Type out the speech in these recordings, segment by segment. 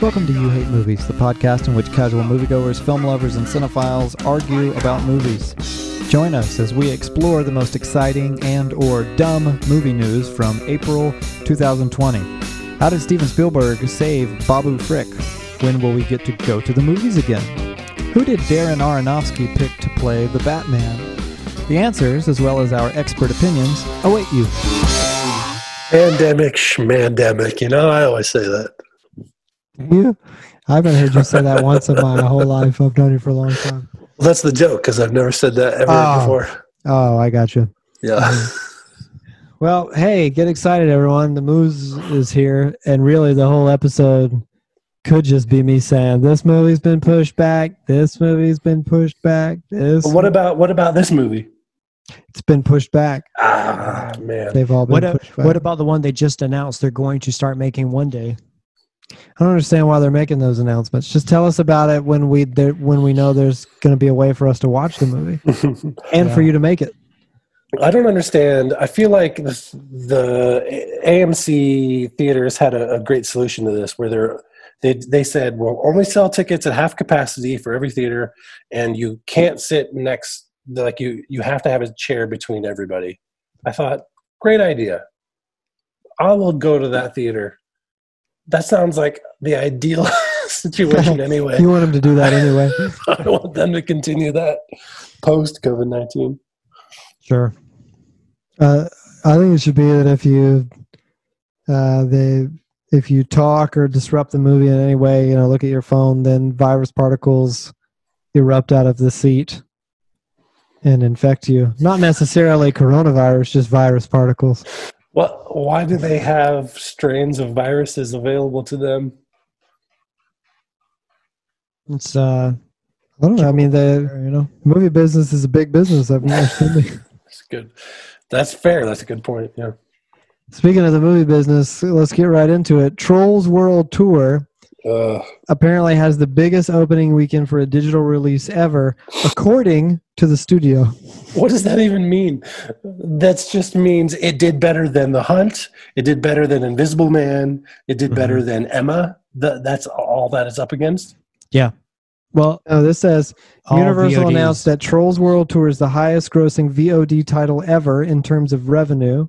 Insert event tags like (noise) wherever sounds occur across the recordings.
Welcome to You Hate Movies, the podcast in which casual moviegoers, film lovers, and cinephiles argue about movies. Join us as we explore the most exciting and or dumb movie news from April 2020. How did Steven Spielberg save Babu Frick? When will we get to go to the movies again? Who did Darren Aronofsky pick to play the Batman? The answers, as well as our expert opinions, await you. Pandemic, schmandemic. You know, I always say that. You? I haven't heard you say that once in my (laughs) whole life. I've known you for a long time. Well, that's the joke because I've never said that ever Oh. before. Oh, I got you. Yeah. (laughs) Well, hey, get excited, everyone. The Moose is here, and really, the whole episode could just be me saying, "This movie's been pushed back. This movie's been pushed back. This But what about what about this movie? it's been pushed back. Ah, man. They've all been What, a, pushed back. what about the one they just announced they're going to start making one day? I don't understand why they're making those announcements. Just tell us about it when we there, when we know there's going to be a way for us to watch the movie (laughs) and for you to make it. I don't understand. I feel like the, the AMC theaters had a, a great solution to this, where they're they they said we'll only sell tickets at half capacity for every theater, and you can't sit next. Like you you have to have a chair between everybody. I thought great idea. I will go to that theater. That sounds like the ideal (laughs) situation (laughs) anyway. You want them to do that anyway. (laughs) I want them to continue that post COVID nineteen. Sure. Uh, I think it should be that if you uh, they if you talk or disrupt the movie in any way, you know, look at your phone, then virus particles erupt out of the seat and infect you. Not necessarily coronavirus, just virus particles. What? Why do they have strains of viruses available to them? It's uh, I don't know. I mean, the you know, movie business is a big business. I've understood. (laughs) That's good. That's fair. That's a good point. Yeah. Speaking of the movie business, let's get right into it. Trolls World Tour Uh, apparently has the biggest opening weekend for a digital release ever, according to the studio. what does that even mean? That just means it did better than The Hunt. It did better than Invisible Man. It did better than Emma. Th- that's all that is up against. Yeah. Well, No, this says all Universal VODs. announced that Trolls World Tour is the highest grossing VOD title ever in terms of revenue.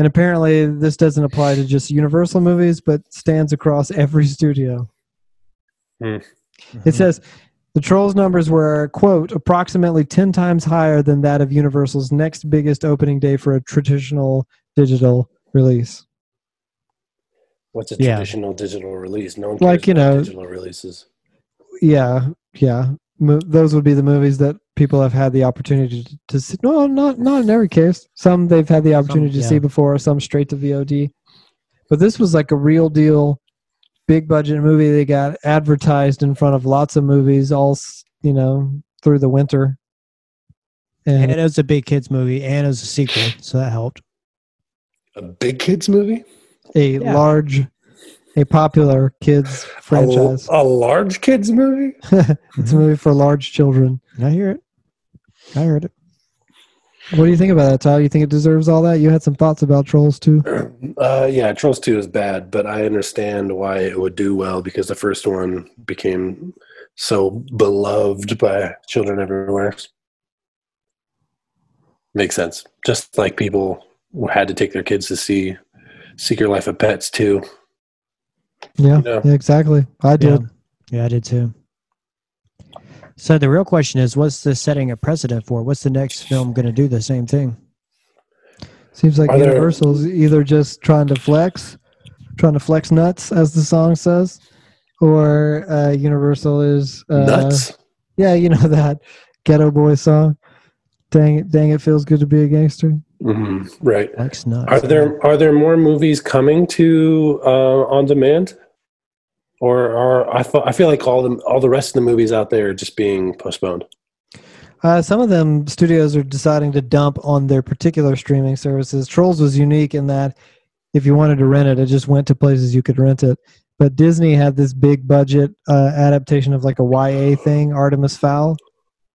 And apparently, this doesn't apply to just Universal movies, but stands across every studio. Hmm. It says the Trolls numbers were, quote, approximately 10 times higher than that of Universal's next biggest opening day for a traditional digital release. What's a Yeah. traditional digital release? No one Like, you about know- digital releases. Yeah, yeah. Mo- those would be the movies that people have had the opportunity to, to see. No, not not in every case. Some they've had the opportunity to yeah. see before, some straight to VOD. But this was like a real deal, big budget movie. They got advertised in front of lots of movies, all you know, through the winter. and And it was a big kids movie, and it was a sequel, so that helped. A big kids movie? a Yeah. large, a popular kids franchise. a large kids movie? (laughs) it's a movie for large children. I hear it. I heard it. What do you think about that, Todd? You think it deserves all that? You had some thoughts about Trolls too. (clears throat) Uh, yeah, Trolls 2 is bad, but I understand why it would do well because the first one became so beloved by children everywhere. Makes sense. Just like people had to take their kids to see Secret Life of Pets too. Yeah, Yeah. yeah, exactly. I did. Yeah. yeah, I did too. So the real question is, what's this setting a precedent for? What's the next film going to do the same thing? Seems like Are there- Universal's either just trying to flex, trying to flex nuts, as the song says, or uh, Universal is uh, Nuts. Yeah, you know (laughs) that Geto Boy song. Dang it! Dang it! Feels good to be a gangster. hmm Right. Like nuts. Are there are there more movies coming to uh, on demand, or are I, fe- I feel like all the all the rest of the movies out there are just being postponed? Uh, some of them studios are deciding to dump on their particular streaming services. Trolls was unique in that if you wanted to rent it, it just went to places you could rent it. But Disney had this big budget uh, adaptation of like a YA thing, Artemis Fowl,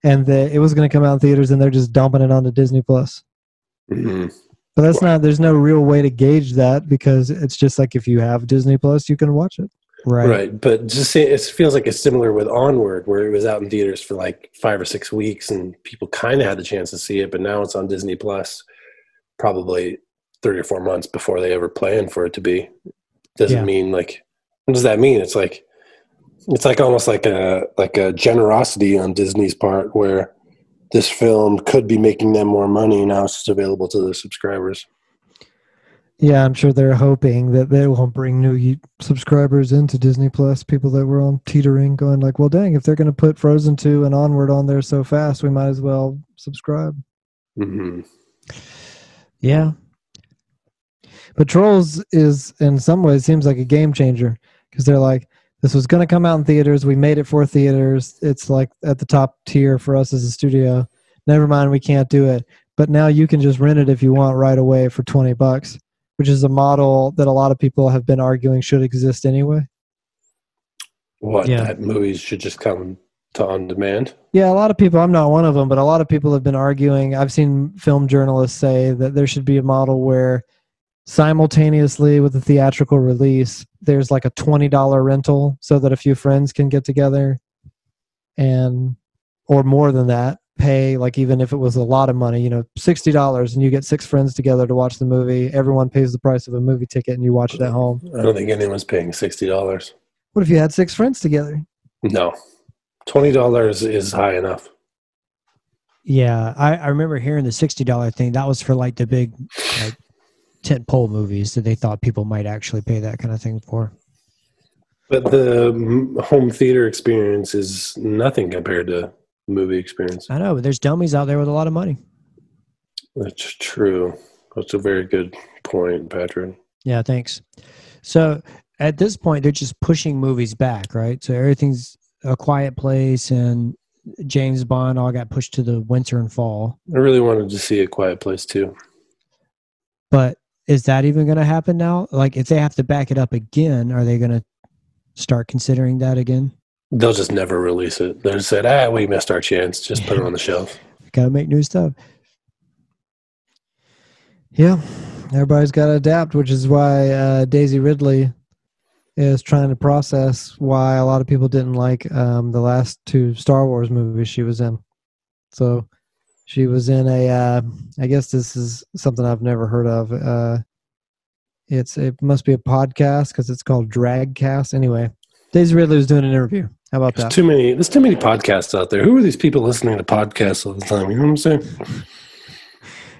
and the, it was going to come out in theaters, and they're just dumping it onto Disney Plus. Mhm. But that's not. There's no real way to gauge that because it's just like if you have Disney Plus, you can watch it. Right. Right, but just it feels like it's similar with Onward, where it was out in theaters for like five or six weeks, and people kind of had the chance to see it, but now it's on Disney Plus, probably three or four months before they ever plan for it to be. Doesn't Yeah. mean like what does that mean? It's like it's like almost like a like a generosity on Disney's part, where this film could be making them more money now. It's just available to the subscribers. Yeah, I'm sure they're hoping that they won't bring new subscribers into Disney Plus. People that were on teetering, going like, "Well, dang, if they're going to put Frozen two and onward on there so fast, we might as well subscribe." hmm Yeah. But Trolls is, in some ways, seems like a game changer because they're like, "This was going to come out in theaters. We made it for theaters. It's like at the top tier for us as a studio. Never mind, we can't do it. But now you can just rent it if you want right away for twenty bucks." Which is a model that a lot of people have been arguing should exist anyway. What Yeah. that movies should just come to on demand. Yeah, a lot of people, I'm not one of them, but a lot of people have been arguing. I've seen film journalists say that there should be a model where simultaneously with the theatrical release, there's like a $20 rental so that a few friends can get together and, or more than that, pay, like even if it was a lot of money, you know, $60 and you get six friends together to watch the movie. Everyone pays the price of a movie ticket and you watch it at home. I don't think anyone's paying sixty dollars. What if you had six friends together? No, twenty dollars is high enough. Yeah. I, I remember hearing the $60 thing. That was for like the big like tent pole movies that they thought people might actually pay that kind of thing for. But the home theater experience is nothing compared to movie experience. I know, but there's dummies out there with a lot of money. That's true. That's a very good point, Patrick. Yeah, thanks. So at this point, they're just pushing movies back, right? So everything's a quiet place and James Bond all got pushed to the winter and fall. I really wanted to see a quiet place too. But is that even going to happen now? Like, if they have to back it up again, are they going to start considering that again? They'll just never release it. They'll just say, ah, we missed our chance. Just put it on the (laughs) shelf. Got to make new stuff. Yeah, everybody's got to adapt, which is why uh, Daisy Ridley is trying to process why a lot of people didn't like um, the last two Star Wars movies she was in. So she was in a, uh, I guess this is something I've never heard of. Uh, it's it must be a podcast because it's called Dragcast. Anyway, Daisy Ridley was doing an interview. How about There's that? too many. There's too many podcasts out there. Who are these people listening to podcasts all the time? You know what I'm saying? (laughs)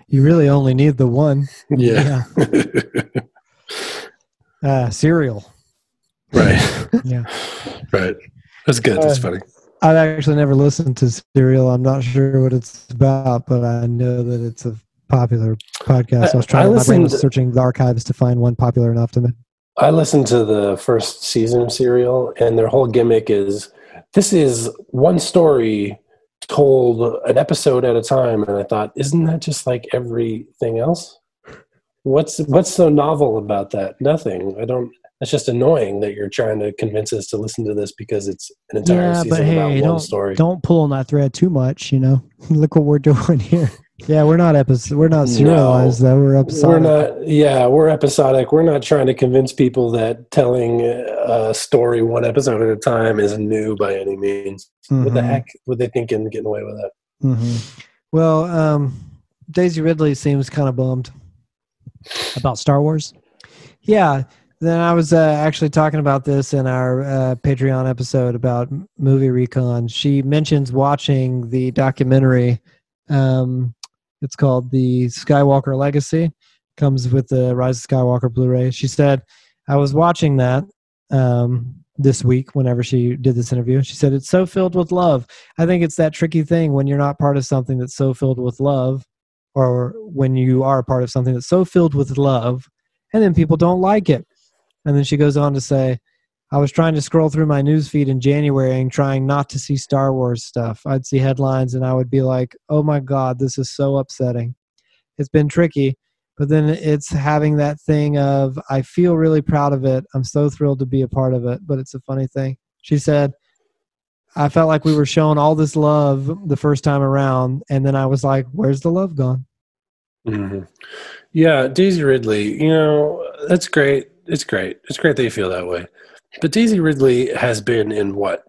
You really only need the one. Yeah. (laughs) Uh, Serial. right. (laughs) Yeah. Right. That's good. That's Uh, funny. I've actually never listened to Serial. I'm not sure what it's about, but I know that it's a popular podcast. I was trying. I my brain was searching the archives to find one popular enough to me. I listened to the first season of Serial, and their whole gimmick is this is one story told an episode at a time. And I thought, isn't that just like everything else? What's what's so novel about that? Nothing. I don't. It's just annoying that you're trying to convince us to listen to this because it's an entire Yeah, season but about hey, one don't story. don't pull on that thread too much. You know, (laughs) look what we're doing here. Yeah, we're not episode. We're not No. serialized though. We're episodic. We're not. Yeah, we're episodic. We're not trying to convince people that telling a story one episode at a time is new by any means. What the Mhm. heck would they think in getting away with that? Mhm. Well, um, Daisy Ridley seems kind of bummed. About Star Wars. Yeah. Then I was uh, actually talking about this in our uh, Patreon episode about movie recon. She mentions watching the documentary. Um, it's called The Skywalker Legacy. Comes with the Rise of Skywalker Blu-ray. She said, "I was watching that um, this week. Whenever she did this interview, she said it's so filled with love. I think it's that tricky thing when you're not part of something that's so filled with love, or when you are a part of something that's so filled with love." and then people don't like it. And then she goes on to say, I was trying to scroll through my news feed in January and trying not to see Star Wars stuff. I'd see headlines and I would be like, oh my God, this is so upsetting. It's been tricky. But then it's having that thing of, I feel really proud of it. I'm so thrilled to be a part of it. But it's a funny thing. She said, I felt like we were shown all this love the first time around. And then I was like, where's the love gone? hmm Yeah, Daisy Ridley. You know, that's great. It's great. It's great that you feel that way. But Daisy Ridley has been in what?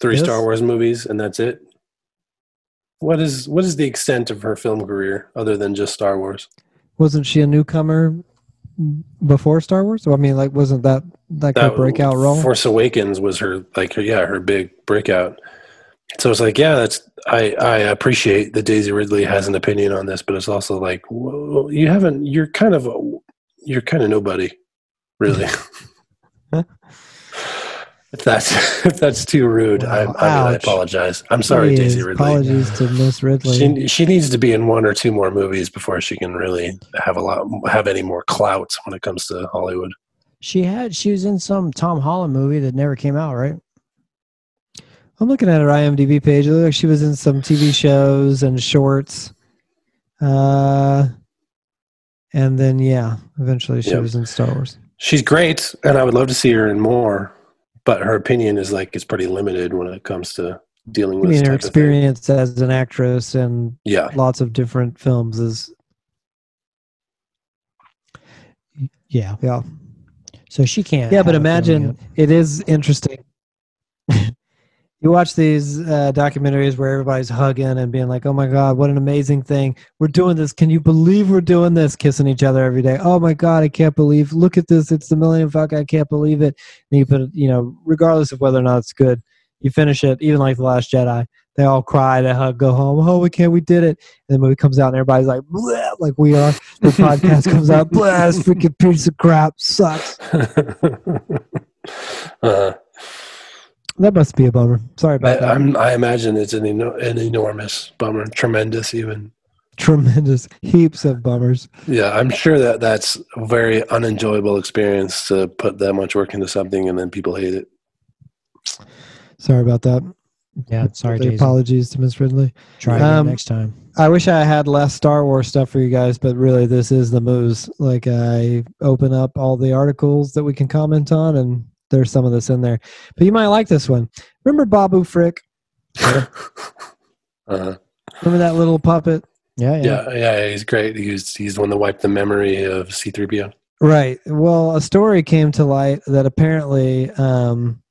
Three Yes. Star Wars movies, and that's it. What is what is the extent of her film career other than just Star Wars? Wasn't she a newcomer before Star Wars? I mean, like, wasn't that like her That breakout role? Force Awakens was her like her, yeah her big breakout. So it's like yeah, that's I I appreciate that Daisy Ridley has an opinion on this, but it's also like whoa, you haven't you're kind of a, you're kind of nobody, really. (laughs) (laughs) if that's (laughs) if that's too rude, I, Wow, I, really ouch. apologize. I'm sorry, Daisy Ridley. Apologies to Miss Ridley. She she needs to be in one or two more movies before she can really have a lot have any more clout when it comes to Hollywood. She had she was in some Tom Holland movie that never came out, right? I'm looking at her IMDb page. It looks like she was in some TV shows and shorts. Uh, and then yeah, eventually she Yep. was in Star Wars. She's great, and I would love to see her in more. But her opinion is like it's pretty limited when it comes to dealing I with. mean, her type of thing. experience as an actress and Yeah, lots of different films is Yeah. yeah. So she can't. Yeah, but have a film imagine yet. it is interesting. (laughs) you watch these uh, documentaries where everybody's hugging and being like, "Oh my god, what an amazing thing! We're doing this. Can you believe we're doing this? Kissing each other every day. Oh my god, I can't believe. Look at this. It's the Millennium Falcon. I can't believe it." And you put, it, you know, regardless of whether or not it's good, you finish it. Even like the Last Jedi, they all cry, they hug, go home. Oh, we can't. We did it. And the movie comes out and everybody's like, "Bleh," like we are. The (laughs) podcast comes out, blast, freaking piece of crap, sucks. (laughs) uh, That must be a bummer. Sorry I, about that. I'm, I imagine it's an, eno- an enormous bummer, tremendous even. Tremendous, heaps of bummers. Yeah, I'm sure that that's a very unenjoyable experience to put that much work into something and then people hate it. Sorry about that. Yeah, sorry, The Daisy. apologies to Miss Ridley. Try again Um, next time. I wish I had less Star Wars stuff for you guys, but really, this is the moose. Like, I open up all the articles that we can comment on, and there's some of this in there. But you might like this one. Remember Babu Frick? (laughs) uh-huh. Remember that little puppet? Yeah, yeah. yeah, yeah, he's great. He's he's the one that wiped the memory of C3PO. Right. Well, a story came to light that apparently um,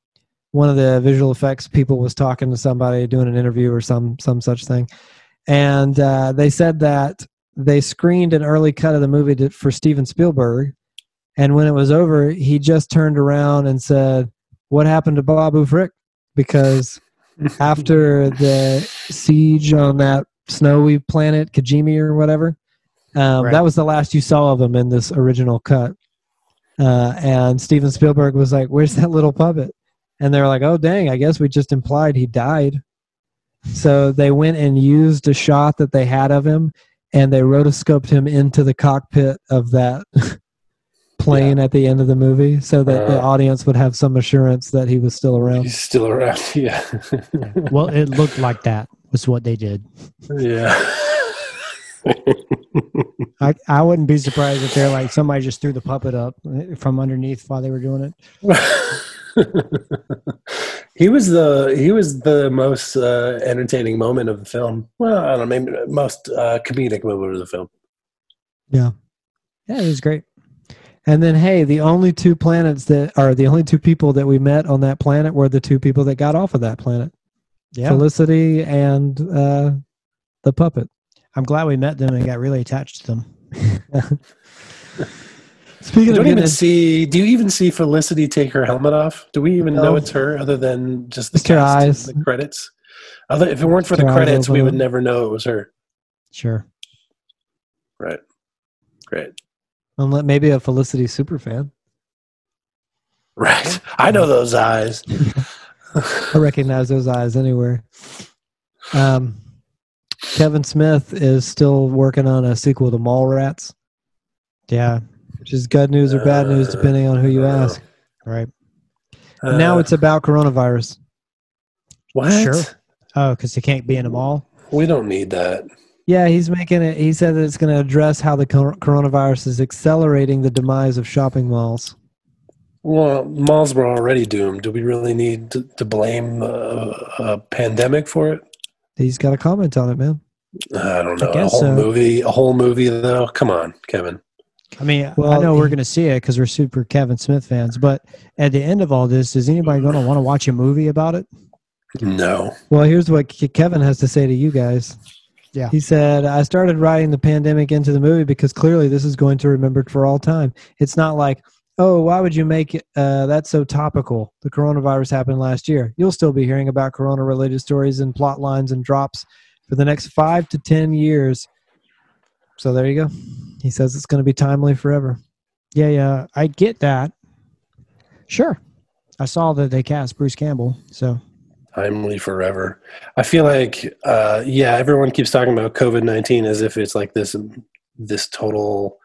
one of the visual effects people was talking to somebody doing an interview or some some such thing, and uh, they said that they screened an early cut of the movie to, for Steven Spielberg, and when it was over, he just turned around and said, "What happened to Babu Frick?" Because (laughs) after the siege on that snowy planet Kijimi or whatever, um, Right. that was the last you saw of him in this original cut. Uh, and Steven Spielberg was like, "Where's that little puppet?" And they were like, "Oh, dang! I guess we just implied he died." So they went and used a shot that they had of him, and they rotoscoped him into the cockpit of that (laughs) plane at the end of the movie, so that the Uh. audience would have some assurance that he was still around. He's still around. (laughs) Yeah. Well, it looked like that was what they did. yeah. (laughs) I, I wouldn't be surprised if they're like somebody just threw the puppet up from underneath while they were doing it. (laughs) he was the he was the most uh, entertaining moment of the film. Well, I don't know, maybe most uh, comedic moment of the film. Yeah. Yeah, it was great. And then, hey, the only two planets that are the only two people that we met on that planet were the two people that got off of that planet Yeah, Felicity and uh, the puppet. I'm glad we met them and got really attached to them. (laughs) Speaking You of don't getting even see. Do you even see Felicity take her helmet off? Do we even No. know it's her, other than just the her cast eyes. the credits? Other, if it weren't for Just the her credits, we would never know it was her. Sure. Right. Great. Unless maybe a Felicity super fan. Right. I know those eyes. (laughs) I recognize those eyes anywhere. Um, Kevin Smith is still working on a sequel to Mallrats, Yeah. which is good news or bad news depending on who you Uh, ask. Right. Uh, now it's about coronavirus. what? Sure. Oh, because they can't be in a mall. We don't need that. Yeah, he's making it. He said that it's going to address how the coronavirus is accelerating the demise of shopping malls. Well, malls were already doomed. Do we really need to, to blame uh, a pandemic for it? He's got a comment on it, man. I don't know. A guess whole so. movie, a whole movie though. Come on, Kevin. I mean, I Well, know we're going to see it because we're super Kevin Smith fans. But at the end of all this, is anybody going to want to watch a movie about it? No. Well, here's what Kevin has to say to you guys. Yeah. He said, I started writing the pandemic into the movie because clearly this is going to be remembered for all time. It's not like, oh, why would you make it? Uh, that's so topical. The coronavirus happened last year. You'll still be hearing about corona related stories and plot lines and drops for the next five to 10 years. So there you go. He says it's going to be timely forever. Yeah, yeah, I get that. Sure, I saw that they cast Bruce Campbell. So Timely forever. I feel like, uh, yeah, everyone keeps talking about COVID nineteen as if it's like this this total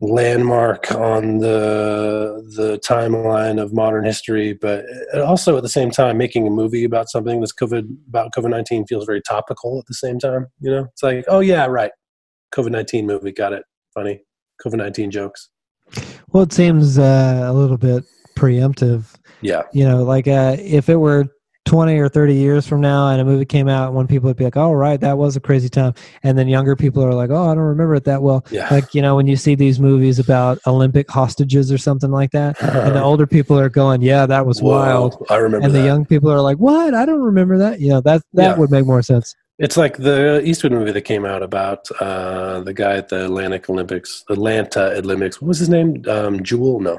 landmark on the the timeline of modern history. But also at the same time, making a movie about something that's COVID about COVID nineteen feels very topical. At the same time, you know, it's like, oh yeah, right, COVID nineteen movie, got it, funny. COVID nineteen jokes. Well, it seems uh, a little bit preemptive Yeah, you know like uh, if it were 20 or 30 years from now and a movie came out when people would be like oh right that was a crazy time and then younger people are like oh i don't remember it that well yeah. like you know when you see these movies about olympic hostages or something like that and the (laughs) older people are going yeah that was Whoa, wild I remember and that. the young people are like what i don't remember that you know that that Yeah. would make more sense It's like the Eastwood movie that came out about uh, the guy at the Atlantic Olympics, Atlanta Olympics. What was his name? Um, Jewell? No,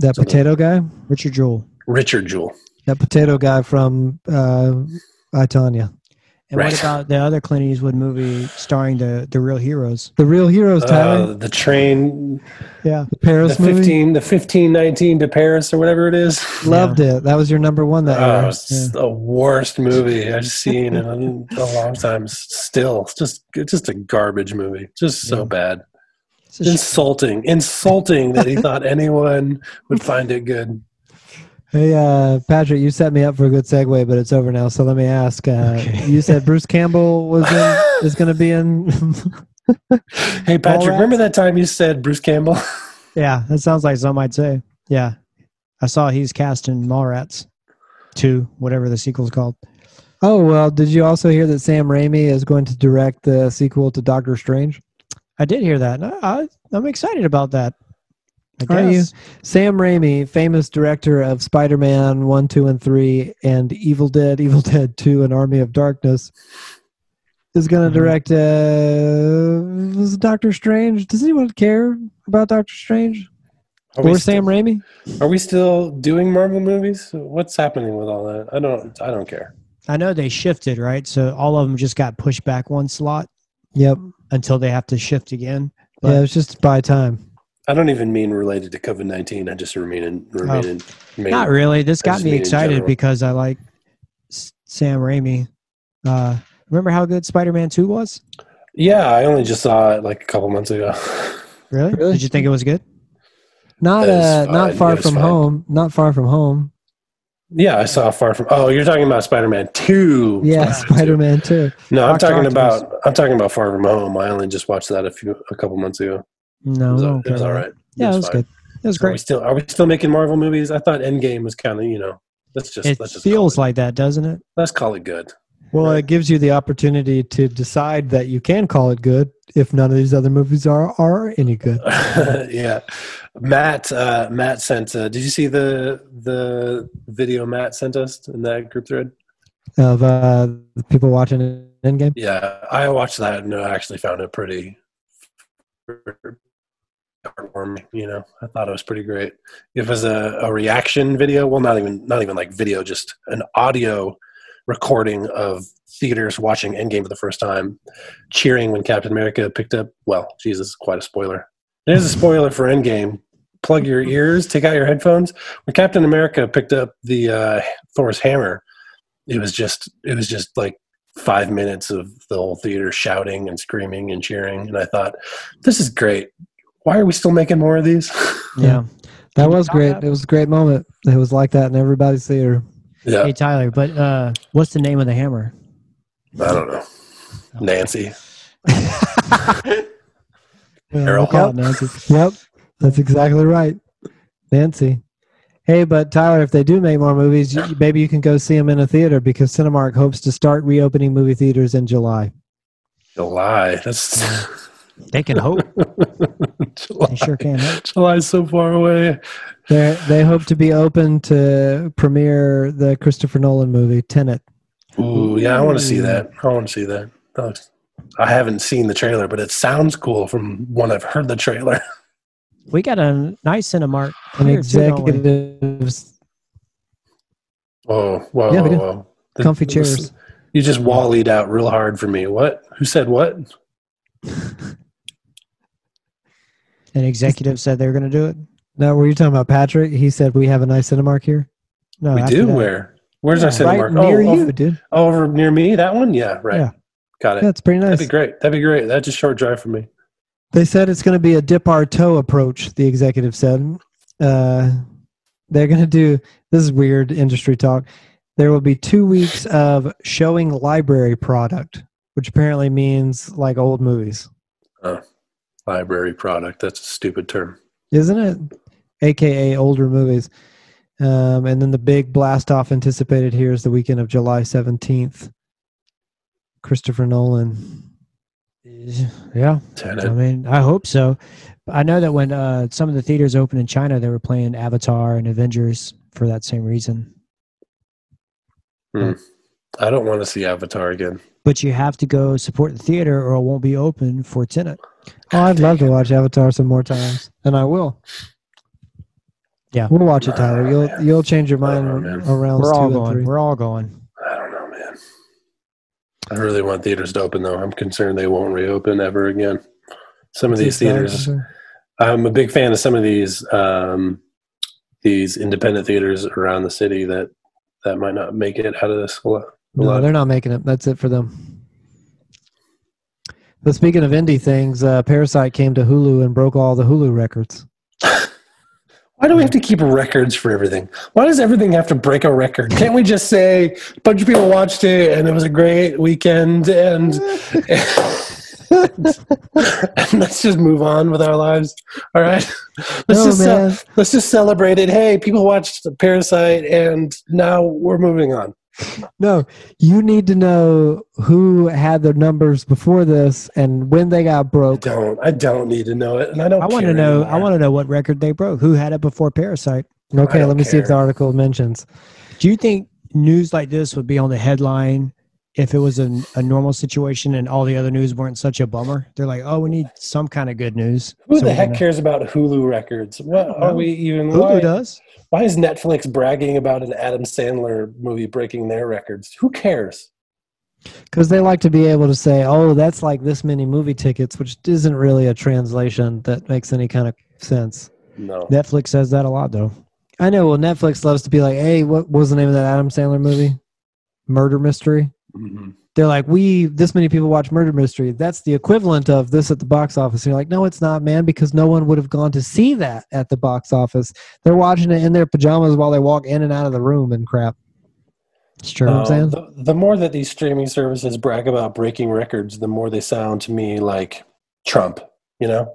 that Something- potato guy Richard Jewell. Richard Jewell. That potato guy from uh I, Tonya. And Right. what about the other Clint Eastwood movie starring the the real heroes? the real heroes tyler Uh, the train, Yeah, the paris the movie fifteen, the fifteen nineteen to Paris or whatever it is. (laughs) loved it that was your number one that Oh, year it's the worst movie I've seen in a, a long time. Still, it's just it's just a garbage movie. Just so Yeah. bad. It's sh- Insulting, insulting that he thought anyone would find it good. Hey, uh, Patrick, you set me up for a good segue, but it's over now. So let me ask. Uh, Okay. You said Bruce Campbell was in, (laughs) is going to be in. (laughs) Hey Patrick, Mallrats? remember that time you said Bruce Campbell? (laughs) yeah, that sounds like something I'd say. Yeah, I saw he's cast in Mallrats two, whatever the sequel's called. oh well, did you also hear that Sam Raimi is going to direct the sequel to Doctor Strange? I did hear that. and I, I, I'm excited about that. I Are you? Sam Raimi, famous director of Spider-Man one, two, and three, and Evil Dead, Evil Dead Two, and Army of Darkness, is going to direct. Uh, was Doctor Strange? Does anyone care about Doctor Strange Are we, or still, Sam Raimi? are we still doing Marvel movies? What's happening with all that? I don't. I don't care. I know they shifted right, so all of them just got pushed back one slot Yep. until they have to shift again. yeah, But it was just by time. I don't even mean related to COVID nineteen. I just remain in remain Oh. in. Remain, not really. This got me excited because I like Sam Raimi. Uh, remember how good Spider-Man Two was? Yeah, I only just saw it like a couple months ago. (laughs) Really? Really? Did you think it was good? Not That uh, not far That is from fine. home. Not far from home. yeah, I saw Far From. Oh, you're talking about Spider Man Two. Yeah, Spider-Man 2. Spider Man too. No, I'm Dr. talking Octopus. about. I'm talking about Far From Home. I only just watched that a few a couple months ago. No, It was, it was all right. Yeah, it was good. It was Are we great. still are we still making Marvel movies? I thought Endgame was kind of you know. Let's just It let's just feels it, like that, doesn't it? let's call it good. Well, Right. it gives you the opportunity to decide that you can call it good if none of these other movies are are any good. (laughs) yeah, Matt. Uh, Matt sent. Uh, did you see the the video Matt sent us in that group thread? Of uh, the people watching Endgame. Yeah, I watched that and I actually found it pretty heartwarming. You know, I thought it was pretty great. It was a, a reaction video. Well, not even not even like video, just an audio recording of theaters watching Endgame for the first time, cheering when Captain America picked up. Well, Jesus, quite a spoiler. There's a spoiler for Endgame. Plug your ears. Take out your headphones. When Captain America picked up the uh, Thor's hammer, it was just it was just like five minutes of the whole theater shouting and screaming and cheering. And I thought, this is great. Why are we still making more of these? (laughs) Yeah. That was great. It was a great moment. It was like that in everybody's theater. yeah, Hey Tyler, but uh, what's the name of the hammer? I don't know. Nancy. Yeah, (laughs) (laughs) Carol. look out. Nancy. Yep, that's exactly right, Nancy. Hey, but Tyler, if they do make more movies, you, maybe you can go see them in a theater because Cinemark hopes to start reopening movie theaters in July. July. That's They can hope. (laughs) July, They sure can hope. July's so far away. They they hope to be open to premiere the Christopher Nolan movie Tenet. Ooh, yeah, I want to see that. I want to see that. That looks- I haven't seen the trailer, but it sounds cool from when I've heard the trailer. (laughs) We got a nice Cinemark. An here too, don't we? executive Oh, whoa, Yeah, whoa, whoa. The- comfy chairs. You just wallied out real hard for me. What? Who said what? (laughs) An executive said they were going to do it. No, were you talking about Patrick? He said we have a nice Cinemark here. No, we do? that. Where? Where's our Yeah, Cinemark? right near oh, you, dude. oh, over near me? That one? Yeah, right. Yeah. Got it. Yeah, pretty nice. That'd be great. That'd be great. That's a short drive for me. They said it's going to be a dip our toe approach. The executive said uh, they're going to do. This is weird industry talk. There will be two weeks of showing library product, which apparently means like old movies, Library product. That's a stupid term. isn't it? AKA older movies. Um, and then the big blast off anticipated here is the weekend of July 17th. Christopher Nolan. Yeah. I mean, I hope so. I know that when uh, some of the theaters opened in China, they were playing Avatar and Avengers for that same reason. I don't want to see Avatar again. But you have to go support the theater, or it won't be open for Tenet. Oh, I'd love to watch Avatar some more times, and I will. Yeah. we'll watch it, Tyler. You'll Oh, you'll change your mind man. around We're two all and going. three. We're all going. I don't know, man. I really want theaters to open, though. I'm concerned they won't reopen ever again. Some of these theaters, I'm a big fan of some of these um, these independent theaters around the city that that might not make it out of this. alive. No, they're not making it. That's it for them. But speaking of indie things, uh, Parasite came to Hulu and broke all the Hulu records. Why do we have to keep records for everything? Why does everything have to break a record? Can't we just say a bunch of people watched it and it was a great weekend and, (laughs) and let's just move on with our lives? All right, let's No, just ce- man. let's just celebrate it. Hey, people watched Parasite and now we're moving on. No, you need to know who had their numbers before this and when they got broke. I broke. don't. I don't need to know it, and I don't. I want to care know. I want to know what record they broke. Who had it before Parasite? Okay, let me see if the article mentions. Do you think news like this would be on the headline if it was a, a normal situation and all the other news weren't such a bummer? They're like, oh, we need some kind of good news. Who So the heck gonna- cares about Hulu records? What are know. we even? Hulu why, does. why is Netflix bragging about an Adam Sandler movie breaking their records? Who cares? Because they like to be able to say, oh, that's like this many movie tickets, which isn't really a translation that makes any kind of sense. No. Netflix says that a lot, though. I know. Well, Netflix loves to be like, hey, what was the name of that Adam Sandler movie? Murder Mystery. Mhm. They're like, we, this many people watch Murder Mystery. That's the equivalent of this at the box office. And you're like, no, it's not, man, because no one would have gone to see that at the box office. They're watching it in their pajamas while they walk in and out of the room and crap. It's true. I'm Uh, saying? the, the more that these streaming services brag about breaking records, the more they sound to me like Trump. You know,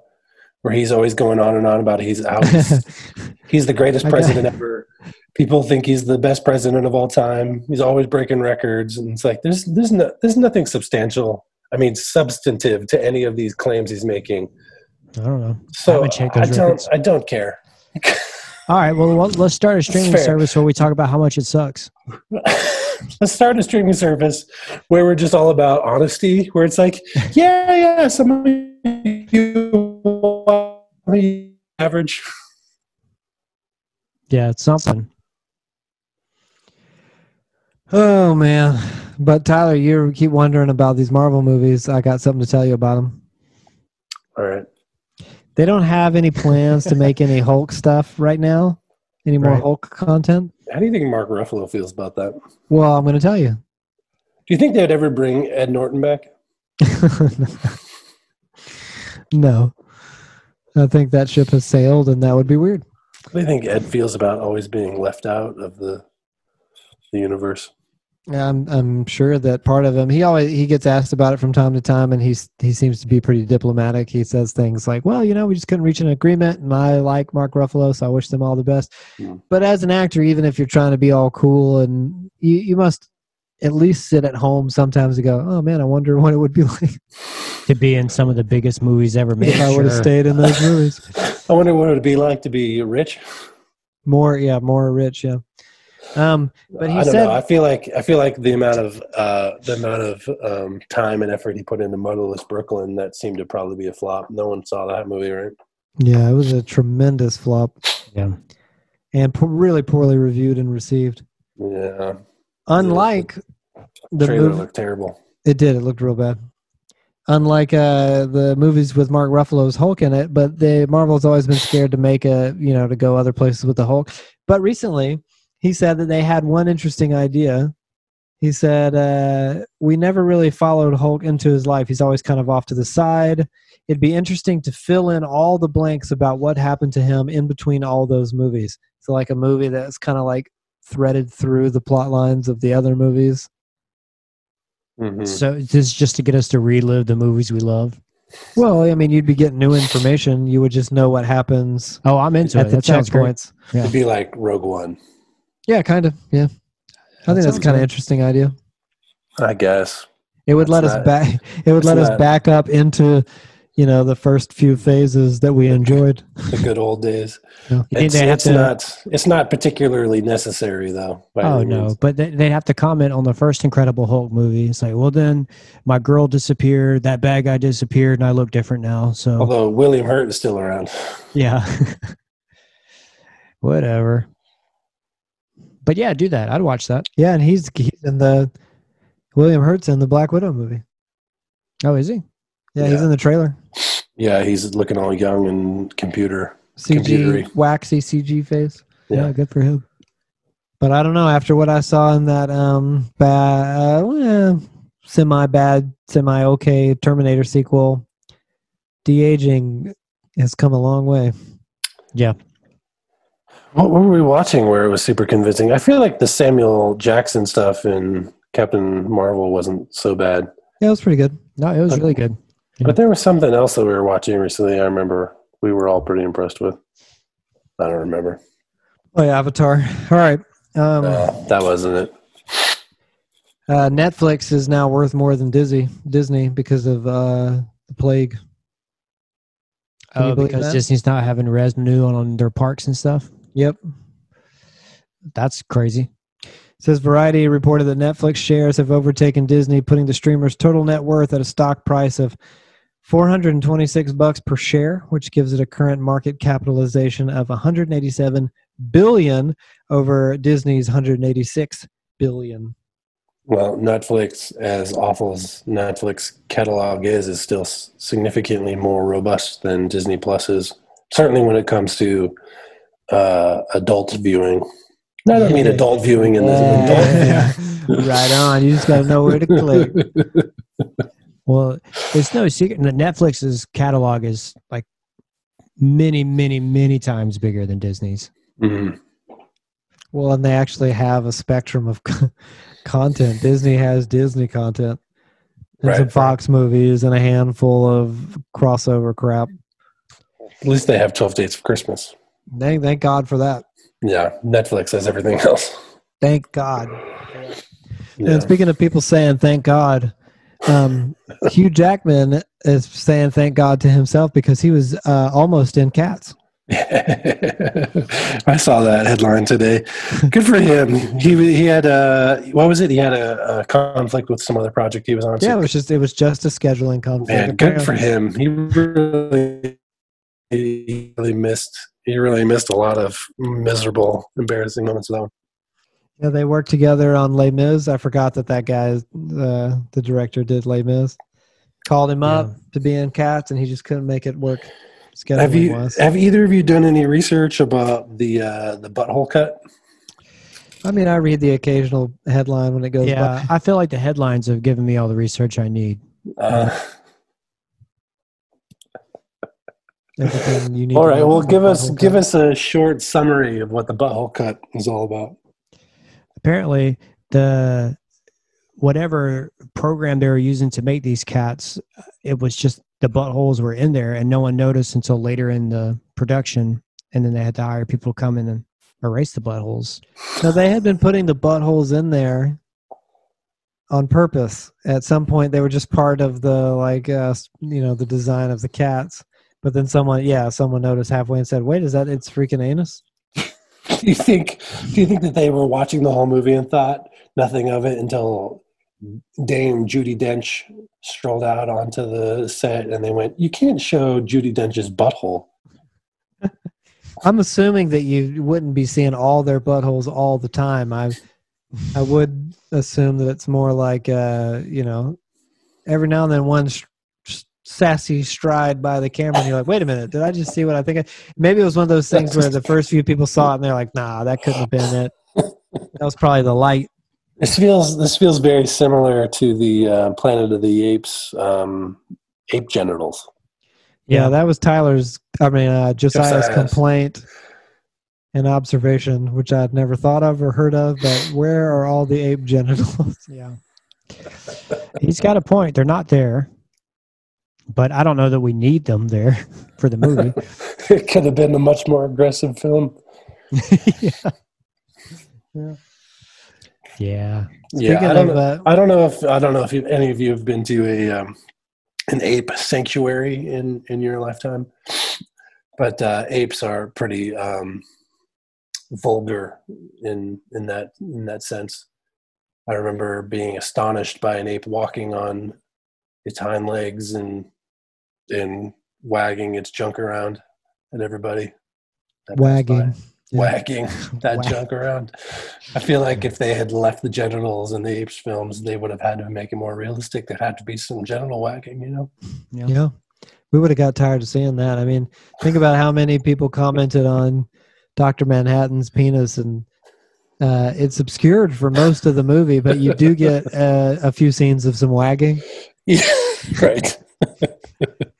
where he's always going on and on about he's out. (laughs) He's the greatest president ever. People think he's the best president of all time. He's always breaking records, and it's like there's there's no there's nothing substantial. I mean, substantive to any of these claims he's making. I don't know. So checked I don't. I don't care. All right. Well, well, let's start a streaming service where we talk about how much it sucks. (laughs) Let's start a streaming service where we're just all about honesty, where it's like, yeah, yeah, some of you average. Yeah, it's something. Oh, man. But Tyler, you keep wondering about these Marvel movies. I got something to tell you about them. All right. They don't have any plans to make any Hulk stuff right now, any more Right. Hulk content. How do you think Mark Ruffalo feels about that? Well, I'm going to tell you. Do you think they'd ever bring Ed Norton back? (laughs) no. I think that ship has sailed, and that would be weird. What do you think Ed feels about always being left out of the the universe? I'm I'm sure that part of him he always he gets asked about it from time to time and he's he seems to be pretty diplomatic. He says things like, "Well, you know, we just couldn't reach an agreement and I like Mark Ruffalo, so I wish them all the best." Hmm. But as an actor, even if you're trying to be all cool and you you must at least sit at home sometimes and go, "Oh man, I wonder what it would be (laughs) like." to be in some of the biggest movies ever made. if I would have sure. stayed in those movies. (laughs) I wonder what it would be like to be rich. More, yeah, more rich, yeah. Um, but he I don't said, know. I feel like I feel like the amount of uh, the amount of um, time and effort he put into Motherless Brooklyn that seemed to probably be a flop. No one saw that movie, right? yeah, it was a tremendous flop Yeah. and po- really poorly reviewed and received. Yeah, Unlike the trailer movie, looked terrible. it did. It looked real bad. Unlike uh, the movies with Mark Ruffalo's Hulk in it, but the Marvel's always been scared to make a you know to go other places with the Hulk. But recently, he said that they had one interesting idea. He said uh, we never really followed Hulk into his life. He's always kind of off to the side. It'd be interesting to fill in all the blanks about what happened to him in between all those movies. So like a movie that's kind of like threaded through the plot lines of the other movies. Mhm. So this is just to get us to relive the movies we love. Well, I mean, you'd be getting new information. You would just know what happens Oh, I'm into at it. the That sounds checkpoints. Yeah. It'd be like Rogue One, Yeah, kind of. Yeah, I That think that's kind of interesting idea. I guess. It would That's let us back. (laughs) It would that's let us back up into, you know, the first few phases that we enjoyed. The good old days. Yeah. You think It's, it's to- not. It's not particularly necessary, though. by Oh no, means. but they, they have to comment on the first Incredible Hulk movie. It's like, well, then my girl disappeared, that bad guy disappeared, and I look different now. So Although William Hurt is still around. yeah, (laughs) whatever. But yeah, do that. I'd watch that. Yeah, and he's he's in the William Hurt's in the Black Widow movie. Oh, is he? Yeah, he's in the trailer. Yeah, he's looking all young and computer. CG Computery. waxy CG face. Yeah. Yeah, good for him. But I don't know. After what I saw in that um bad, uh, semi bad, semi okay Terminator sequel, de aging has come a long way. Yeah. What were we watching where it was super convincing? I feel like the Samuel Jackson stuff in Captain Marvel wasn't so bad. Yeah, it was pretty good. No, it was really good. But there was something else that we were watching recently. I remember we were all pretty impressed with. I don't remember. Oh yeah, Avatar. (laughs) All right. Um, Uh, that wasn't it. uh, Netflix is now worth more than Disney Disney because of uh, the plague. Can Oh, because that? Disney's not having revenue on, on their parks and stuff. Yep. That's crazy. says Variety reported that Netflix shares have overtaken Disney, putting the streamer's total net worth at a stock price of 426 bucks per share, which gives it a current market capitalization of 187 billion over Disney's 186 billion. Well, Netflix, as awful as Netflix catalog is, is still significantly more robust than Disney Plus is. Certainly when it comes to uh, adult viewing. No, I don't mean adult viewing in Yeah. the (laughs) right on. You just got to know where to click. (laughs) Well, it's no secret Netflix's catalog is like many, many, many times bigger than Disney's. Mhm. Well, and they actually have a spectrum of (laughs) content. Disney has Disney content and Right, some. Fox movies and a handful of crossover crap. At least they have 12 Dates of Christmas. Thank, thank God for that. Yeah, Netflix has everything (laughs) else. Thank God. Yeah. And speaking of people saying thank God, um, (laughs) Hugh Jackman is saying thank God to himself because he was uh, almost in Cats. (laughs) I saw that headline today. Good for him. He he had a what was it? He had a, a conflict with some other project he was on. Yeah, it was just it was just a scheduling conflict. man, good for him. He really he really missed. He really missed a lot of miserable, embarrassing moments though. Yeah, they worked together on Les Mis. I forgot that that guy, uh, the director, did Les Mis. Called him up to be in Cats, and he just couldn't make it work. Have you Scheduling wise. have either of you done any research about the uh, the butthole cut? I mean, I read the occasional headline when it goes. Yeah, I feel like the headlines have given me all the research I need. Uh, by everything you need. all to Well, give us give cut. us a short summary of what the butthole cut is all about. Apparently, the whatever program they were using to make these cats, it was just the buttholes were in there, and no one noticed until later in the production, and then they had to hire people to come in and erase the buttholes. Now they had been putting the buttholes in there on purpose. At some point, they were just part of the like uh, you know the design of the cats. But then someone, yeah, someone noticed halfway and said, "Wait, is that its freaking anus?" do (laughs) you think do you think that they were watching the whole movie and thought nothing of it until Dame Judi Dench strolled out onto the set and they went, "You can't show Judi Dench's butthole." (laughs) I'm assuming that you wouldn't be seeing all their buttholes all the time. I I would assume that it's more like uh, you know, every now and then one sassy stride by the camera, and you're like, "Wait a minute, did I just see what I think?" I-? Maybe it was one of those things where the first few people saw it and they're like, "Nah, that couldn't have been it." That was probably the light. This feels this feels very similar to the uh, Planet of the Apes um, ape genitals. Yeah, that was Tyler's. I mean, uh, Josiah's Josiah's. complaint and observation, which I'd never thought of or heard of. But where are all the ape genitals? Yeah. He's got a point. They're not there. But I don't know that we need them there (laughs) for the movie. (laughs) it could have been a much more aggressive film. (laughs) yeah. Yeah. Yeah, Speaking I don't of, know. uh, I don't know if I don't know if you, any of you have been to a um, an ape sanctuary in in your lifetime, but uh, apes are pretty um, vulgar in in that in that sense. I remember being astonished by an ape walking on its hind legs and and wagging its junk around at everybody. wagging. Yeah. wagging (laughs) that Wag- junk around. I feel like if they had left the genitals in the apes films, they would have had to make it more realistic. There had to be some genital wagging, you know. Yeah. We would have got tired of seeing that. I mean, think about how many people commented on Dr. Manhattan's penis and uh, it's obscured for most of the movie, but you do get uh, a few scenes of some wagging. (laughs) Yeah, right.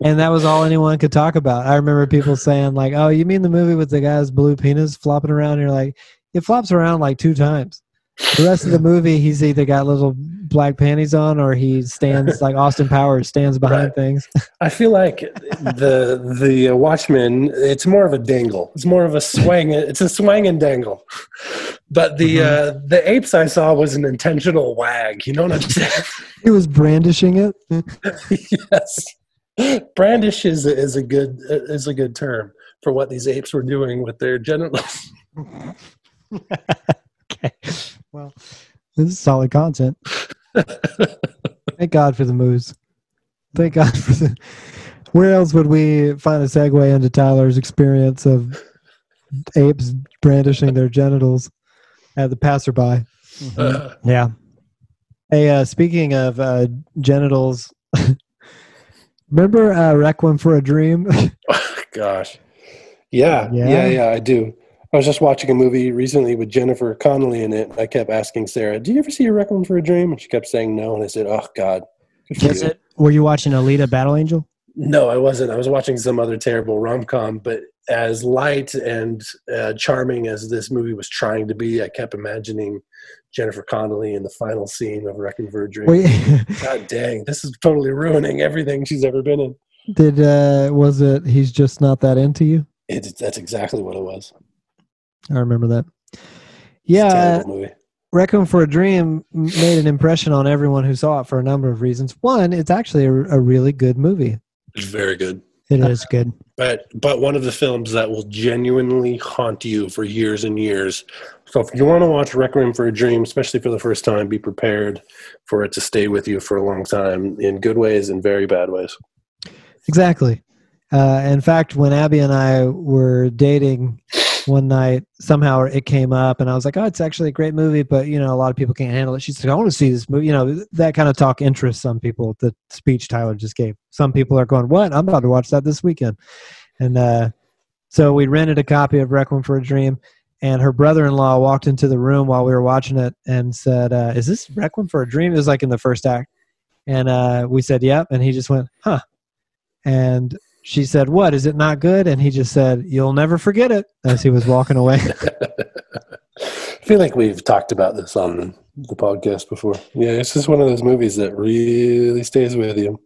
And that was all anyone could talk about. I remember people saying, like, oh, you mean the movie with the guy's blue penis flopping around? And you're like, it flops around like two times. The rest of the movie, he's either got little black panties on or he stands like Austin Powers stands behind Right. things. I feel like the the Watchmen. It's more of a dangle. It's more of a swang. It's a swang and dangle. But the uh, the apes I saw was an intentional wag. You know what I'm saying? (laughs) He was brandishing it. yes. Brandish is a, is a good is a good term for what these apes were doing with their genitals. (laughs) okay. Well, this is solid content. (laughs) Thank God for the moose. Thank God for the. Where else would we find a segue into Tyler's experience of apes brandishing their genitals at the passerby? Uh, Yeah. Hey, uh, speaking of uh, genitals, (laughs) remember uh, Requiem for a Dream? (laughs) gosh. Yeah, Yeah? yeah, yeah, I do. I was just watching a movie recently with Jennifer Connelly in it. I kept asking Sarah, "Do you ever see a Requiem for a Dream?" And she kept saying no. And I said, "Oh God." Good for Was you." it? Were you watching Alita Battle Angel? No, I wasn't. I was watching some other terrible rom com, but as light and uh, charming as this movie was trying to be, I kept imagining Jennifer Connelly in the final scene of Requiem for a Dream. Wait, (laughs) God dang, this is totally ruining everything she's ever been in. did uh, was it? He's just not that into you. It, that's exactly what it was. I remember that. Yeah. Requiem for a Dream made an impression on everyone who saw it for a number of reasons. One, it's actually a, a really good movie. It's very good. It is good. but but one of the films that will genuinely haunt you for years and years. So if you want to watch Requiem for a Dream, especially for the first time, be prepared for it to stay with you for a long time in good ways and very bad ways. Exactly. Uh, in fact, when Abby and I were dating one night, somehow it came up, and I was like, "Oh, it's actually a great movie, but you know, a lot of people can't handle it." She's like, "I want to see this movie." You know, that kind of talk interests some people. The speech Tyler just gave. Some people are going, "What? I'm about to watch that this weekend," and uh, so we rented a copy of Requiem for a Dream. And her brother-in-law walked into the room while we were watching it and said, uh, "Is this Requiem for a Dream?" It was like in the first act, and uh, we said, "Yep." And he just went, "Huh." And she said, What? Is it not good? And he just said, You'll never forget it as he was walking away. (laughs) I feel like we've talked about this on the podcast before. Yeah, it's just one of those movies that really stays with you.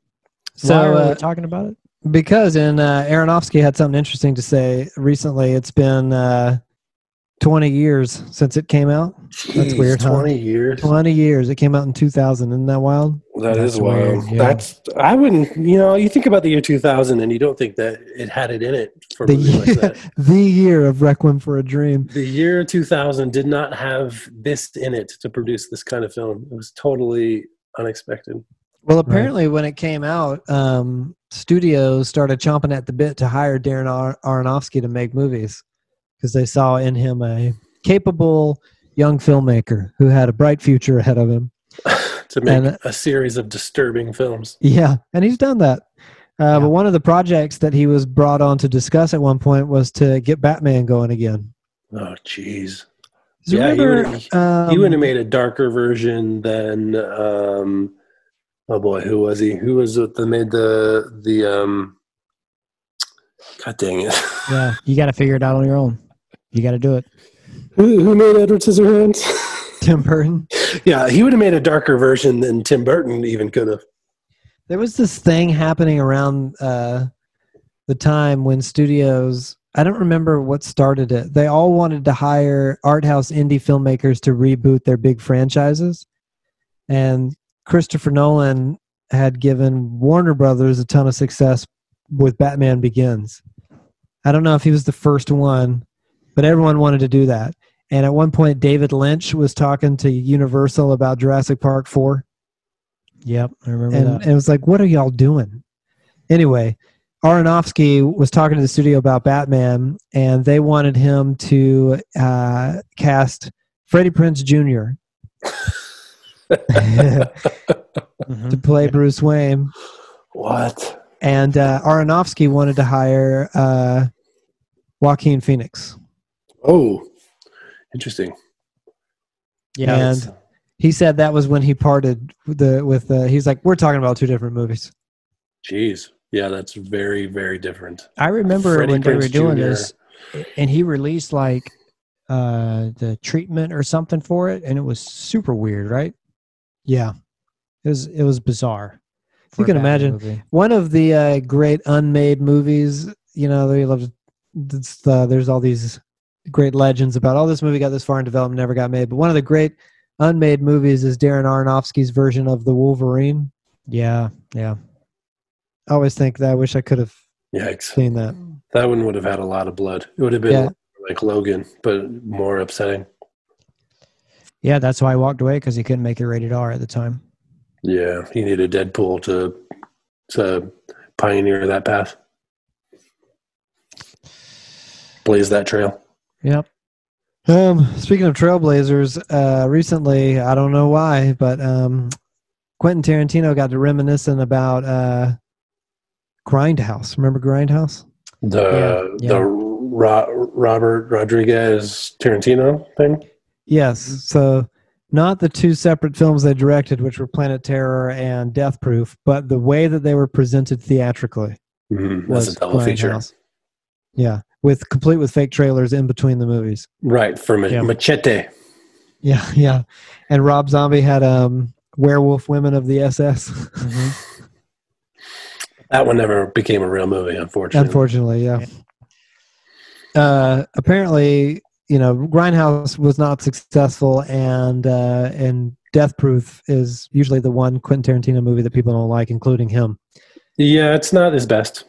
so, Why are uh, we talking about it? because, in uh, Aronofsky had something interesting to say recently. It's been uh, 20 years since it came out. That's Jeez, weird, huh? Twenty years. 20 years. It came out in 2000. Isn't that wild? That That's is wild. weird, yeah. That's I wouldn't. You know, you think about the year 2000, and you don't think that it had it in it for The movie like year, that. (laughs) the year of Requiem for a Dream. The year 2000 did not have this in it to produce this kind of film. It was totally unexpected. Well, apparently, when it came out, um, studios started chomping at the bit to hire Darren Ar- Aronofsky to make movies because they saw in him a capable young filmmaker who had a bright future ahead of him. (laughs) to make And- a series of disturbing films. Yeah, and he's done that. Uh, Yeah. But one of the projects that he was brought on to discuss at one point was to get Batman going again. Oh, jeez. Yeah, um, he would have made a darker version than. Um, oh boy, who was he? Who was it that made the the? Um, God dang it! (laughs) Yeah, you got to figure it out on your own. You got to do it. who, who made Edward Scissorhands? Tim Burton. (laughs) yeah, he would have made a darker version than Tim Burton even could have. There was this thing happening around uh, the time when studios. I don't remember what started it. They all wanted to hire art house indie filmmakers to reboot their big franchises, and Christopher Nolan had given Warner Brothers a ton of success with Batman Begins. I don't know if he was the first one, but everyone wanted to do that. And at one point, David Lynch was talking to Universal about Jurassic Park 4 Yep, I remember and, that. and it was like, what are y'all doing? Anyway, Aronofsky was talking to the studio about Batman, and they wanted him to uh, cast Freddie Prinze Jr. (laughs) To play Bruce Wayne, What? and uh, Aronofsky wanted to hire uh, Joaquin Phoenix. Oh, interesting. Yeah, and he said that was when he parted with the with uh, he's like, we're talking about two different movies. Jeez. Yeah, that's very, very different. I remember Freddie when they were doing Jr.. this, and he released like uh the treatment or something for it, and it was super weird, right? Yeah. It was it was bizarre. for You can imagine. movie. one of the uh, great unmade movies you know they love it's, uh, there's all these great legends about oh this movie got this far in development never got made but one of the great unmade movies is darren aronofsky's version of the wolverine Yeah, yeah. i always think that i wish i could have Yikes. seen that That one would have had a lot of blood. It would have been Yeah. like Logan, but more upsetting. Yeah, that's why I walked away because he couldn't make it rated R at the time. Yeah, he needed Deadpool to to pioneer that path, blaze that trail. Yep. um, speaking of trailblazers uh, recently i don't know why but um, quentin tarantino got to reminiscing about uh, grindhouse remember grindhouse The Yeah, the yeah. Ro- Robert Rodriguez Tarantino thing. Yes. So not the two separate films they directed, which were Planet Terror and Death Proof, but the way that they were presented theatrically Mhm, was That's a double feature, Grindhouse. Yeah, with complete with fake trailers in between the movies. right? For ma- Yeah. Machete. Yeah, (laughs) yeah. And Rob Zombie had um Werewolf Women of the SS. Mhm. (laughs) That one never became a real movie, unfortunately. Unfortunately, yeah. Uh, apparently, you know, Grindhouse was not successful, and uh, and Death Proof is usually the one Quentin Tarantino movie that people don't like, including him. Yeah, it's not his best,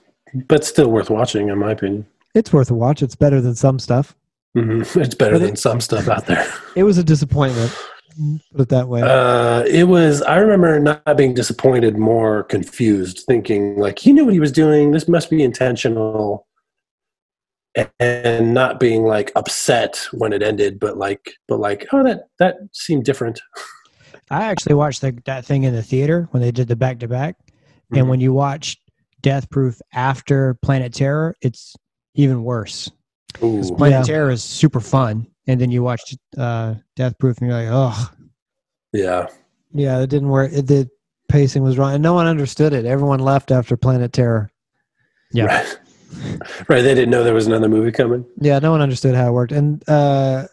but still worth watching, in my opinion. It's worth a watch. It's better than some stuff. hmm (laughs) It's better But than it- some stuff out there. (laughs) It was a disappointment. Put it that way. Uh, it was. I remember not being disappointed, more confused, thinking like he knew what he was doing. This must be intentional, and, and not being like upset when it ended, but like, but like, oh, that that seemed different. I actually watched the, that thing in the theater when they did the back to back, and when you watch Death Proof after Planet Terror, it's even worse. Ooh. Planet Yeah. Terror is super fun, and then you watch uh, Death Proof, and you're like, oh, Yeah, yeah, it didn't work. It, the pacing was wrong, and no one understood it. Everyone left after Planet Terror. Yeah. right. (laughs) right. They didn't know there was another movie coming. Yeah, no one understood how it worked. And uh,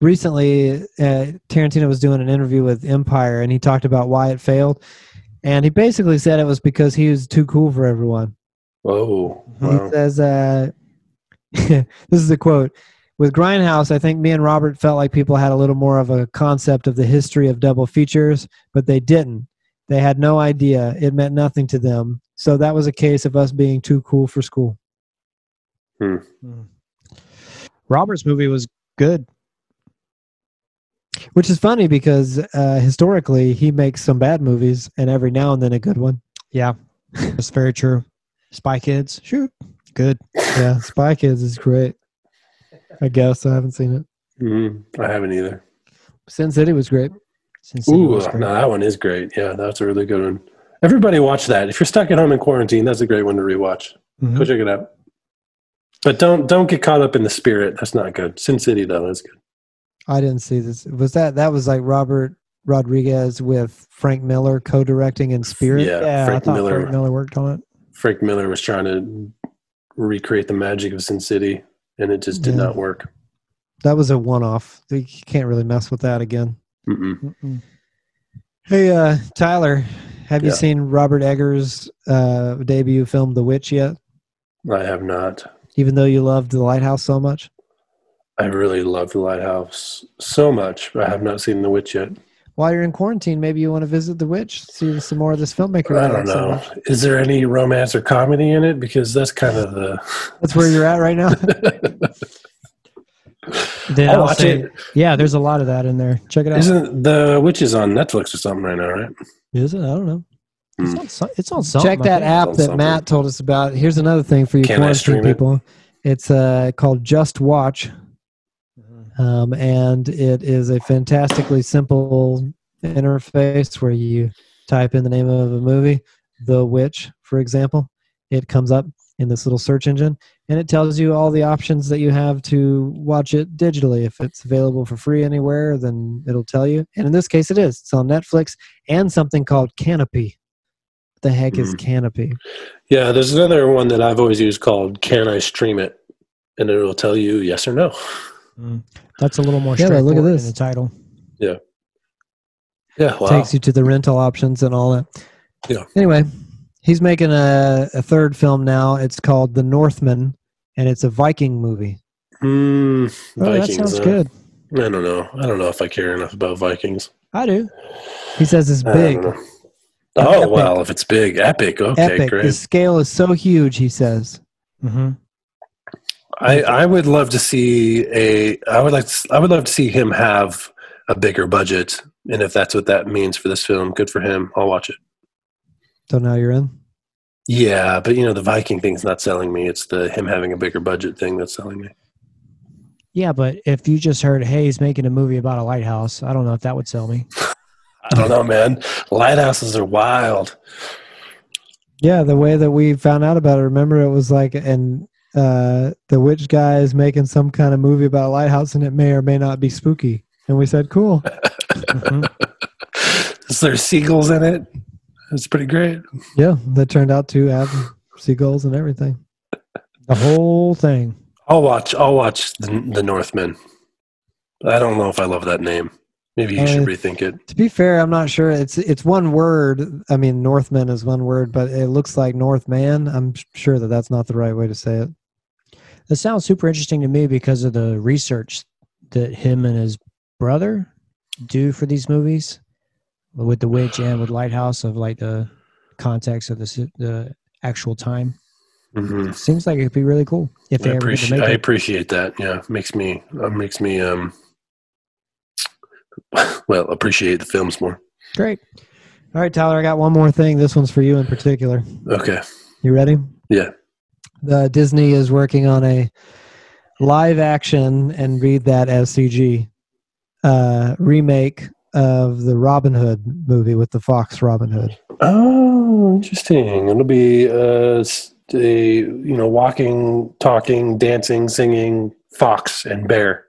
recently, uh, Tarantino was doing an interview with Empire, and he talked about why it failed. And he basically said it was because he was too cool for everyone. Oh, He says, uh, (laughs) "This is a quote." with Grindhouse, I think me and Robert felt like people had a little more of a concept of the history of double features, but they didn't. They had no idea. It meant nothing to them. So that was a case of us being too cool for school. Robert's movie was good. Which is funny because uh, historically he makes some bad movies and every now and then a good one. Yeah, that's very true. Spy Kids, shoot, good. Yeah, Spy Kids is great. I guess I haven't seen it. Mhm. I haven't either. Sin City was great. Sin City Ooh, was great. no, that one is great. Yeah, that's a really good one. Everybody watch that. If you're stuck at home in quarantine, that's a great one to rewatch. Mhm. Go check it out. But don't don't get caught up in the spirit. That's not good. Sin City though is good. I didn't see this. Was that that was like Robert Rodriguez with Frank Miller co-directing in Spirit? Yeah, Yeah, Frank I thought Miller. Frank Miller worked on it. Frank Miller was trying to recreate the magic of Sin City, and it just did Yeah. not work. That was a one-off. You can't really mess with that again. Mm-mm. Mm-mm. Hey, uh, Tyler, have you seen Robert Eggers' uh, debut film, The Witch, yet? I have not. Even though you loved The Lighthouse so much? I really loved the Lighthouse so much. but I have not seen The Witch yet. While you're in quarantine, maybe you want to visit The Witch, see some more of this filmmaker. I don't like so know. much. Is there any romance or comedy in it? Because that's kind of the. That's where you're at right now. (laughs) Then I'll I'll watch say- it. Yeah, there's a lot of that in there. Check it out. Isn't The Witch is on Netflix or something right now, right? Is it? I don't know. It's on, it's on something. Check that app that something. Matt told us about. Here's another thing for you Can quarantine stream it? people. It's uh, called JustWatch, um, and it is a fantastically simple interface where you type in the name of a movie, The Witch, for example. It comes up in this little search engine, and it tells you all the options that you have to watch it digitally. If it's available for free anywhere, then it'll tell you. And in this case, it is. It's on Netflix and something called Kanopy. What the heck is Hmm. Kanopy? Yeah, there's another one that I've always used called Can I Stream It? And it'll tell you yes or no. Mm. That's a little more Yeah, straightforward look at in this. the title. Yeah, Yeah. wow. takes you to the rental options and all that. Yeah. Anyway, he's making a, a third film now. It's called The Northman, and it's a Viking movie. Mm, Oh, that sounds uh, good. I don't know. I don't know if I care enough about Vikings. I do. He says it's big. Oh, Epic. well, if it's big, epic. Okay, epic. great. The scale is so huge. He says. hmm I, I would love to see a. I would like. To, I would love to see him have a bigger budget, and if that's what that means for this film, good for him. I'll watch it. So now you're in. Yeah, but you know the Viking thing's not selling me. It's the him having a bigger budget thing that's selling me. Yeah, but if you just heard, hey, he's making a movie about a lighthouse, I don't know if that would sell me. (laughs) I don't know, man. Lighthouses are wild. Yeah, the way that we found out about it. Remember, it was like, and uh, the witch guy is making some kind of movie about a lighthouse, and it may or may not be spooky. And we said, "Cool." Mhm. (laughs) Is there seagulls in it? It's pretty great. Yeah, that turned out to have seagulls and everything. The whole thing. I'll watch. I'll watch the, the Northman. I don't know if I love that name. Maybe you should Uh, rethink it. To be fair, I'm not sure. It's it's one word. I mean, Northman is one word, but it looks like Northman. I'm sure that that's not the right way to say it. That sounds super interesting to me because of the research that him and his brother do for these movies with the witch and with lighthouse of like the context of the the actual time. Mhm. Seems like it'd be really cool if they I ever appreciate. I appreciate that. Yeah, makes me uh, makes me um. (laughs) Well, appreciate the films more. Great. All right, Tyler, I got one more thing. This one's for you in particular. Okay. You ready? Yeah. The Disney is working on a live action and read that as CG uh, remake of the Robin Hood movie with the Fox Robin Hood. Oh, interesting. It'll be uh, a you know walking, talking, dancing, singing fox and bear.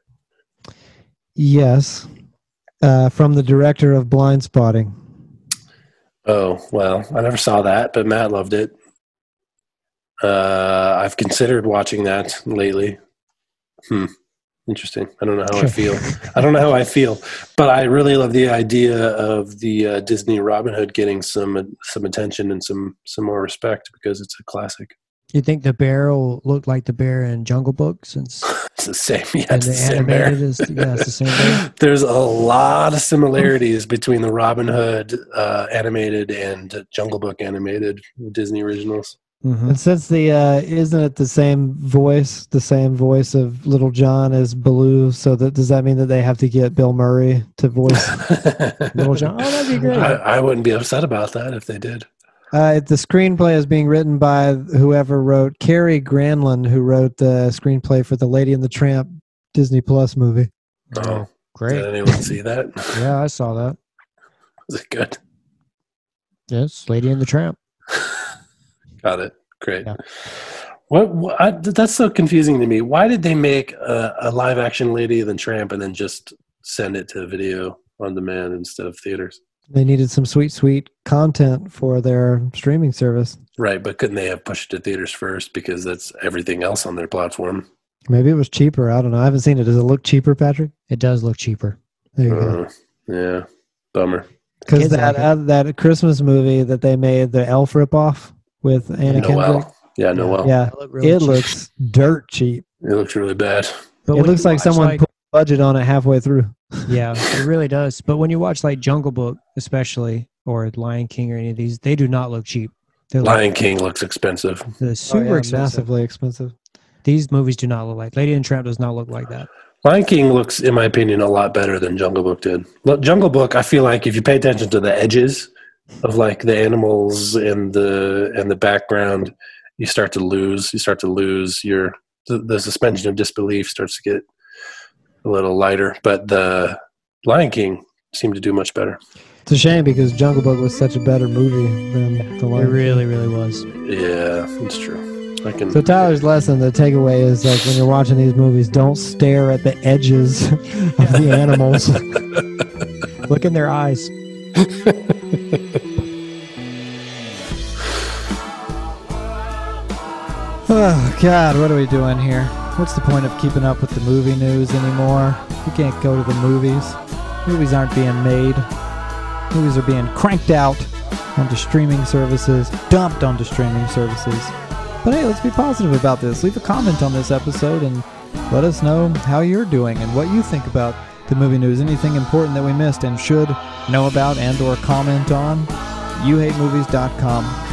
Yes, uh, from the director of Blindspotting. Oh well, I never saw that, but Matt loved it. Uh, I've considered watching that lately. Hmm. Interesting. I don't know how I feel. I don't know how I feel, but I really love the idea of the uh, Disney Robin Hood getting some some attention and some some more respect because it's a classic. You think the bear will look like the bear in Jungle Book since (laughs) It's the same. Yeah, and the the same bear. animated is yeah, it's the same bear. (laughs) There's a lot of similarities between the Robin Hood uh, animated and Jungle Book animated Disney originals. Mhm. And since the uh, isn't it the same voice, the same voice of Little John as Baloo? So that does that mean that they have to get Bill Murray to voice? (laughs) Little John. Oh, that'd be great. I, I wouldn't be upset about that if they did. uh, the screenplay is being written by whoever wrote Kari Granlund, who wrote the screenplay for the Lady and the Tramp Disney Plus movie. Oh, Great. did anyone see that? Yeah, I saw that. (laughs) Was it good? Yes, Lady and the Tramp. Got it. Great. Yeah. What, what I, that's so confusing to me. Why did they make a, a live action Lady and the Tramp and then just send it to video on demand instead of theaters? They needed some sweet, sweet content for their streaming service. Right, but couldn't they have pushed it to theaters first because that's everything else on their platform? Maybe it was cheaper. I don't know. I haven't seen it. Does it look cheaper, Patrick? It does look cheaper. There you go. Uh, yeah, bummer. Because that like uh, that Christmas movie that they made, the Elf ripoff with Anna Kendrick, Noel. Yeah, Noel. yeah, It, look really it cheap. looks dirt cheap. It looks really bad. But it looks like watch, someone put a budget on it halfway through. (laughs) yeah, it really does. But when you watch like Jungle Book, especially or Lion King or any of these, they do not look cheap. They're like Lion King looks expensive. the super Oh, yeah, expensive. massively expensive. These movies do not look like Lady and the Tramp does not look like that. Lion King looks, in my opinion, a lot better than Jungle Book did. Look, Jungle Book, I feel like if you pay attention to the edges of like the animals and the and the background, you start to lose. You start to lose your the, the suspension of disbelief starts to get a little lighter. But the Lion King seemed to do much better. It's a shame because Jungle Book was such a better movie than the lion It really, really was. Yeah, it's true. I can. So Tyler's lesson, the takeaway is like when you're watching these movies, don't stare at the edges (laughs) of the (laughs) animals. (laughs) Look in their eyes. (laughs) Oh God, what are we doing here? What's the point of keeping up with the movie news anymore? We can't go to the movies. Movies aren't being made. Movies are being cranked out onto streaming services, dumped onto streaming services. But hey, let's be positive about this. Leave a comment on this episode and let us know how you're doing and what you think about the movie news. Anything important that we missed and should know about and or comment on. YouHateMovies.com.